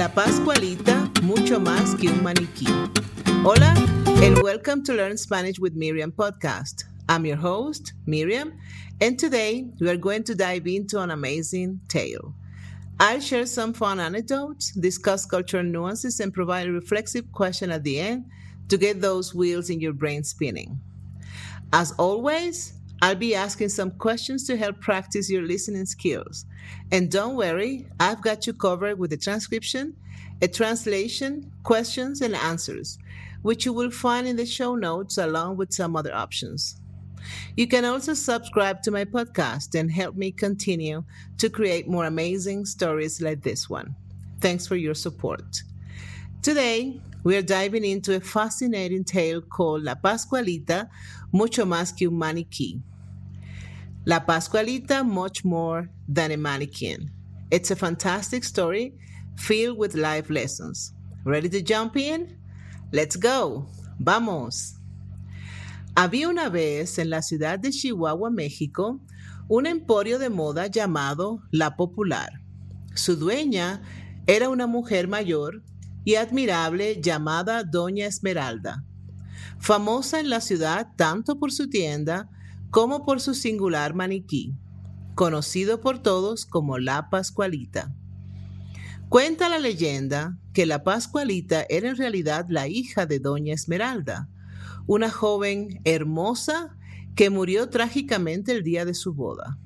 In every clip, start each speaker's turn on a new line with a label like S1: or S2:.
S1: La Pascualita, mucho más que un maniquí. Hola, and welcome to Learn Spanish with Miriam podcast. I'm your host, Miriam, and today we are going to dive into an amazing tale. I'll share some fun anecdotes, discuss cultural nuances, and provide a reflexive question at the end to get those wheels in your brain spinning. As always, I'll be asking some questions to help practice your listening skills. And don't worry, I've got you covered with a transcription, a translation, questions, and answers, which you will find in the show notes along with some other options. You can also subscribe to my podcast and help me continue to create more amazing stories like this one. Thanks for your support. Today, we are diving into a fascinating tale called La Pascualita, Mucho Más que un Maniquí. La Pascualita, much more than a mannequin. It's a fantastic story filled with life lessons. Ready to jump in? Let's go. Vamos. Había una vez en la ciudad de Chihuahua, México, un emporio de moda llamado La Popular. Su dueña era una mujer mayor y admirable llamada Doña Esmeralda, famosa en la ciudad tanto por su tienda como por su singular maniquí, conocido por todos como la Pascualita. Cuenta la leyenda que la Pascualita era en realidad la hija de Doña Esmeralda, una joven hermosa que murió trágicamente el día de su boda.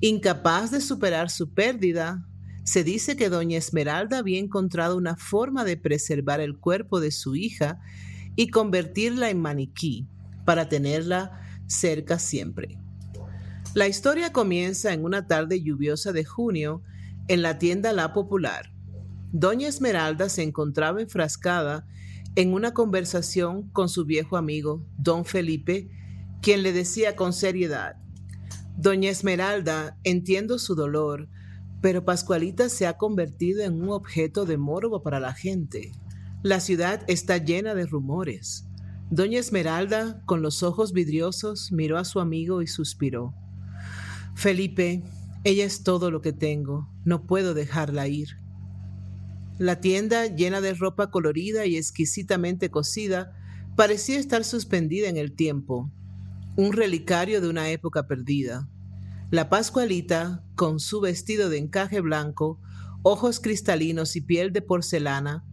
S1: Incapaz de superar su pérdida, se dice que Doña Esmeralda había encontrado una forma de preservar el cuerpo de su hija y convertirla en maniquí para tenerla cerca siempre. La historia comienza en una tarde lluviosa de junio en la tienda La Popular. Doña Esmeralda se encontraba enfrascada en una conversación con su viejo amigo, don Felipe, quien le decía con seriedad, Doña Esmeralda, entiendo su dolor, pero Pascualita se ha convertido en un objeto de morbo para la gente. La ciudad está llena de rumores. Doña Esmeralda, con los ojos vidriosos, miró a su amigo y suspiró. Felipe, ella es todo lo que tengo, no puedo dejarla ir. La tienda, llena de ropa colorida y exquisitamente cosida, parecía estar suspendida en el tiempo, un relicario de una época perdida. La Pascualita, con su vestido de encaje blanco, ojos cristalinos y piel de porcelana,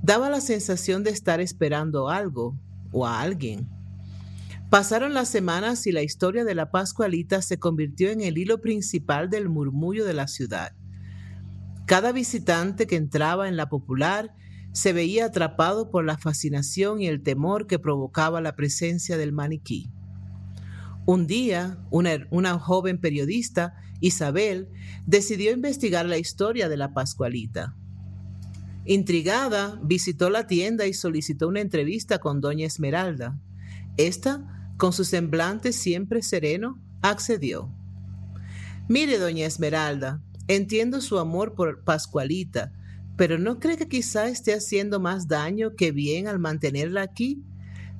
S1: daba la sensación de estar esperando algo, o a alguien. Pasaron las semanas y la historia de la Pascualita se convirtió en el hilo principal del murmullo de la ciudad. Cada visitante que entraba en la popular se veía atrapado por la fascinación y el temor que provocaba la presencia del maniquí. Un día, una, una, joven periodista, Isabel, decidió investigar la historia de la Pascualita. Intrigada, visitó la tienda y solicitó una entrevista con doña Esmeralda. Esta, con su semblante siempre sereno, accedió. Mire, doña Esmeralda, entiendo su amor por Pascualita, pero ¿no cree que quizá esté haciendo más daño que bien al mantenerla aquí?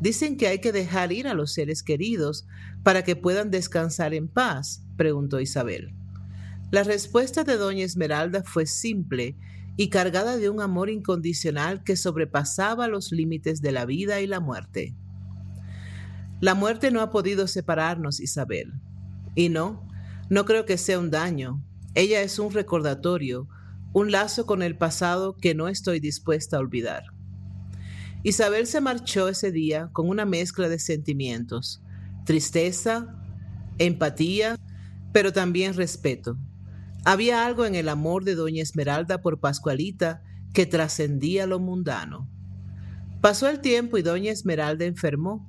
S1: Dicen que hay que dejar ir a los seres queridos para que puedan descansar en paz, preguntó Isabel. La respuesta de doña Esmeralda fue simple y cargada de un amor incondicional que sobrepasaba los límites de la vida y la muerte. La muerte no ha podido separarnos, Isabel. Y no, no creo que sea un daño. Ella es un recordatorio, un lazo con el pasado que no estoy dispuesta a olvidar. Isabel se marchó ese día con una mezcla de sentimientos, tristeza, empatía, pero también respeto. Había algo en el amor de doña Esmeralda por Pascualita que trascendía lo mundano. Pasó el tiempo y doña Esmeralda enfermó.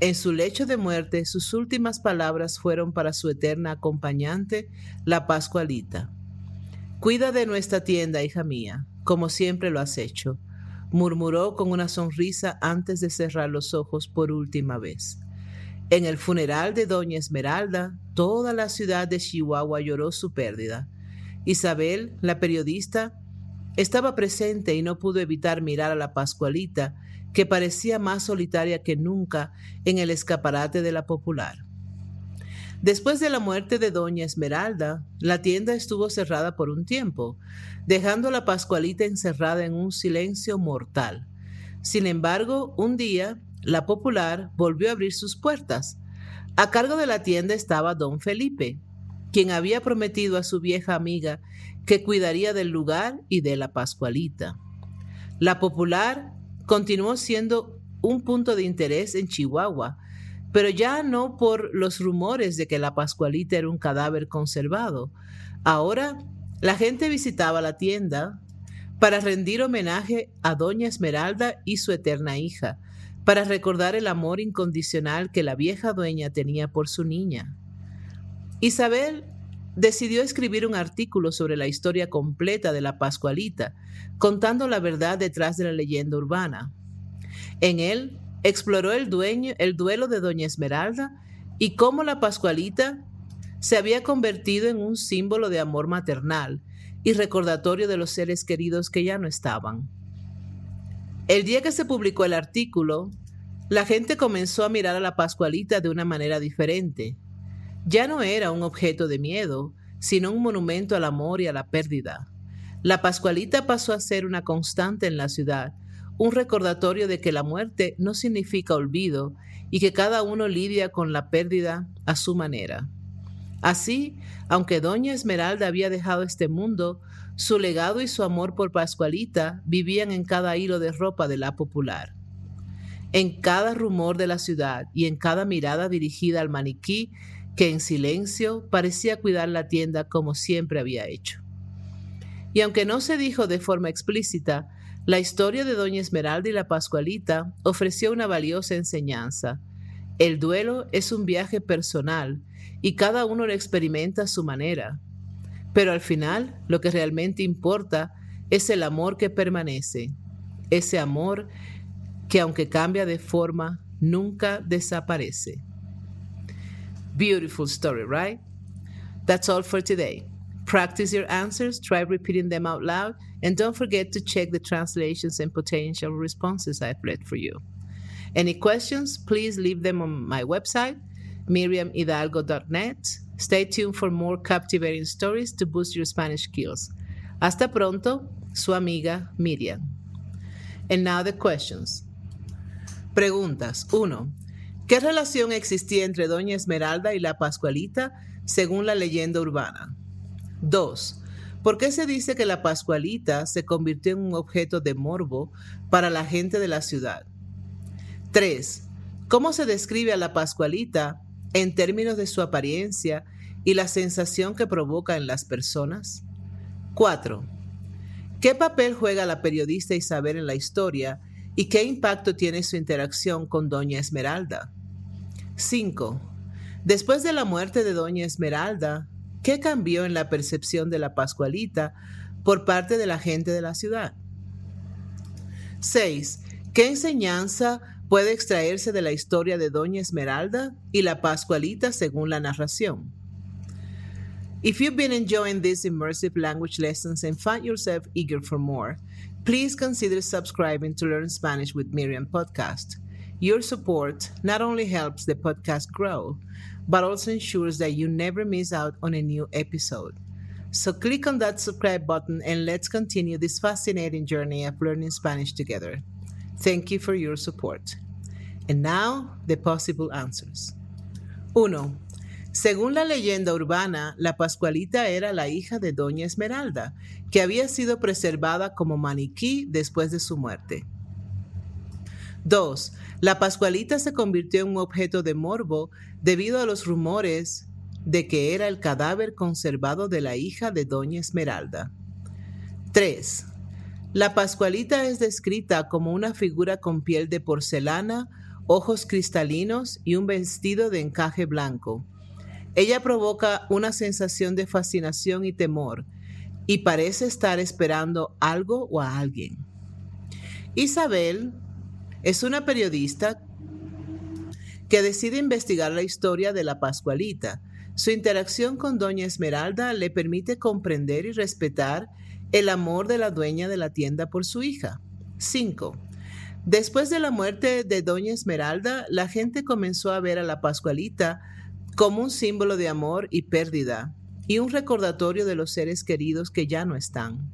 S1: En su lecho de muerte, sus últimas palabras fueron para su eterna acompañante, la Pascualita. Cuida de nuestra tienda, hija mía, como siempre lo has hecho, murmuró con una sonrisa antes de cerrar los ojos por última vez. En el funeral de Doña Esmeralda, toda la ciudad de Chihuahua lloró su pérdida. Isabel, la periodista, estaba presente y no pudo evitar mirar a la Pascualita, que parecía más solitaria que nunca en el escaparate de la popular. Después de la muerte de doña Esmeralda, la tienda estuvo cerrada por un tiempo, dejando a la Pascualita encerrada en un silencio mortal. Sin embargo, un día, la popular volvió a abrir sus puertas. A cargo de la tienda estaba don Felipe, quien había prometido a su vieja amiga que cuidaría del lugar y de la Pascualita. La popular continuó siendo un punto de interés en Chihuahua, pero ya no por los rumores de que la Pascualita era un cadáver conservado. Ahora la gente visitaba la tienda para rendir homenaje a Doña Esmeralda y su eterna hija, para recordar el amor incondicional que la vieja dueña tenía por su niña. Isabel decidió escribir un artículo sobre la historia completa de la Pascualita, contando la verdad detrás de la leyenda urbana. En él exploró el, dueño, el duelo de Doña Esmeralda y cómo la Pascualita se había convertido en un símbolo de amor maternal y recordatorio de los seres queridos que ya no estaban. El día que se publicó el artículo, la gente comenzó a mirar a la Pascualita de una manera diferente. Ya no era un objeto de miedo, sino un monumento al amor y a la pérdida. La Pascualita pasó a ser una constante en la ciudad, un recordatorio de que la muerte no significa olvido y que cada uno lidia con la pérdida a su manera. Así, aunque doña Esmeralda había dejado este mundo, su legado y su amor por Pascualita vivían en cada hilo de ropa de la popular, en cada rumor de la ciudad y en cada mirada dirigida al maniquí que en silencio parecía cuidar la tienda como siempre había hecho. Y aunque no se dijo de forma explícita, la historia de Doña Esmeralda y la Pascualita ofreció una valiosa enseñanza. El duelo es un viaje personal y cada uno lo experimenta a su manera. Pero al final, lo que realmente importa es el amor que permanece, ese amor que aunque cambia de forma, nunca desaparece. Beautiful story, right? That's all for today. Practice your answers, try repeating them out loud, and don't forget to check the translations and potential responses I've read for you. Any questions, please leave them on my website, miriamhidalgo.net. Stay tuned for more captivating stories to boost your Spanish skills. Hasta pronto, su amiga Miriam. And now the questions. Preguntas. 1. ¿Qué relación existía entre Doña Esmeralda y la Pascualita según la leyenda urbana? 2. ¿Por qué se dice que la Pascualita se convirtió en un objeto de morbo para la gente de la ciudad? 3. ¿Cómo se describe a la Pascualita en términos de su apariencia y la sensación que provoca en las personas? 4. ¿Qué papel juega la periodista Isabel en la historia y qué impacto tiene su interacción con Doña Esmeralda? 5. Después de la muerte de Doña Esmeralda, ¿Qué cambió en la percepción de la Pascualita por parte de la gente de la ciudad? 6. ¿Qué enseñanza puede extraerse de la historia de Doña Esmeralda y la Pascualita según la narración? If you've been enjoying these immersive language lessons and find yourself eager for more, please consider subscribing to Learn Spanish with Miriam podcast. Your support not only helps the podcast grow, but also ensures that you never miss out on a new episode. So click on that subscribe button and let's continue this fascinating journey of learning Spanish together. Thank you for your support. And now, the possible answers. 1. Según la leyenda urbana, la Pascualita era la hija de Doña Esmeralda, que había sido preservada como maniquí después de su muerte. 2. La Pascualita se convirtió en un objeto de morbo debido a los rumores de que era el cadáver conservado de la hija de Doña Esmeralda. 3. La Pascualita es descrita como una figura con piel de porcelana, ojos cristalinos y un vestido de encaje blanco. Ella provoca una sensación de fascinación y temor y parece estar esperando algo o a alguien. Isabel es una periodista que decide investigar la historia de la Pascualita. Su interacción con Doña Esmeralda le permite comprender y respetar el amor de la dueña de la tienda por su hija. 5. Después de la muerte de Doña Esmeralda, la gente comenzó a ver a la Pascualita como un símbolo de amor y pérdida y un recordatorio de los seres queridos que ya no están.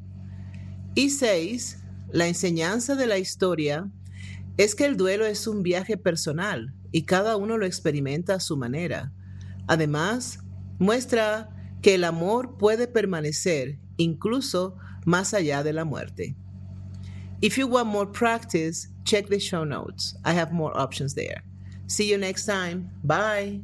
S1: Y seis, la enseñanza de la historia es que el duelo es un viaje personal y cada uno lo experimenta a su manera. Además, muestra que el amor puede permanecer incluso más allá de la muerte. If you want more practice, check the show notes. I have more options there. See you next time. Bye.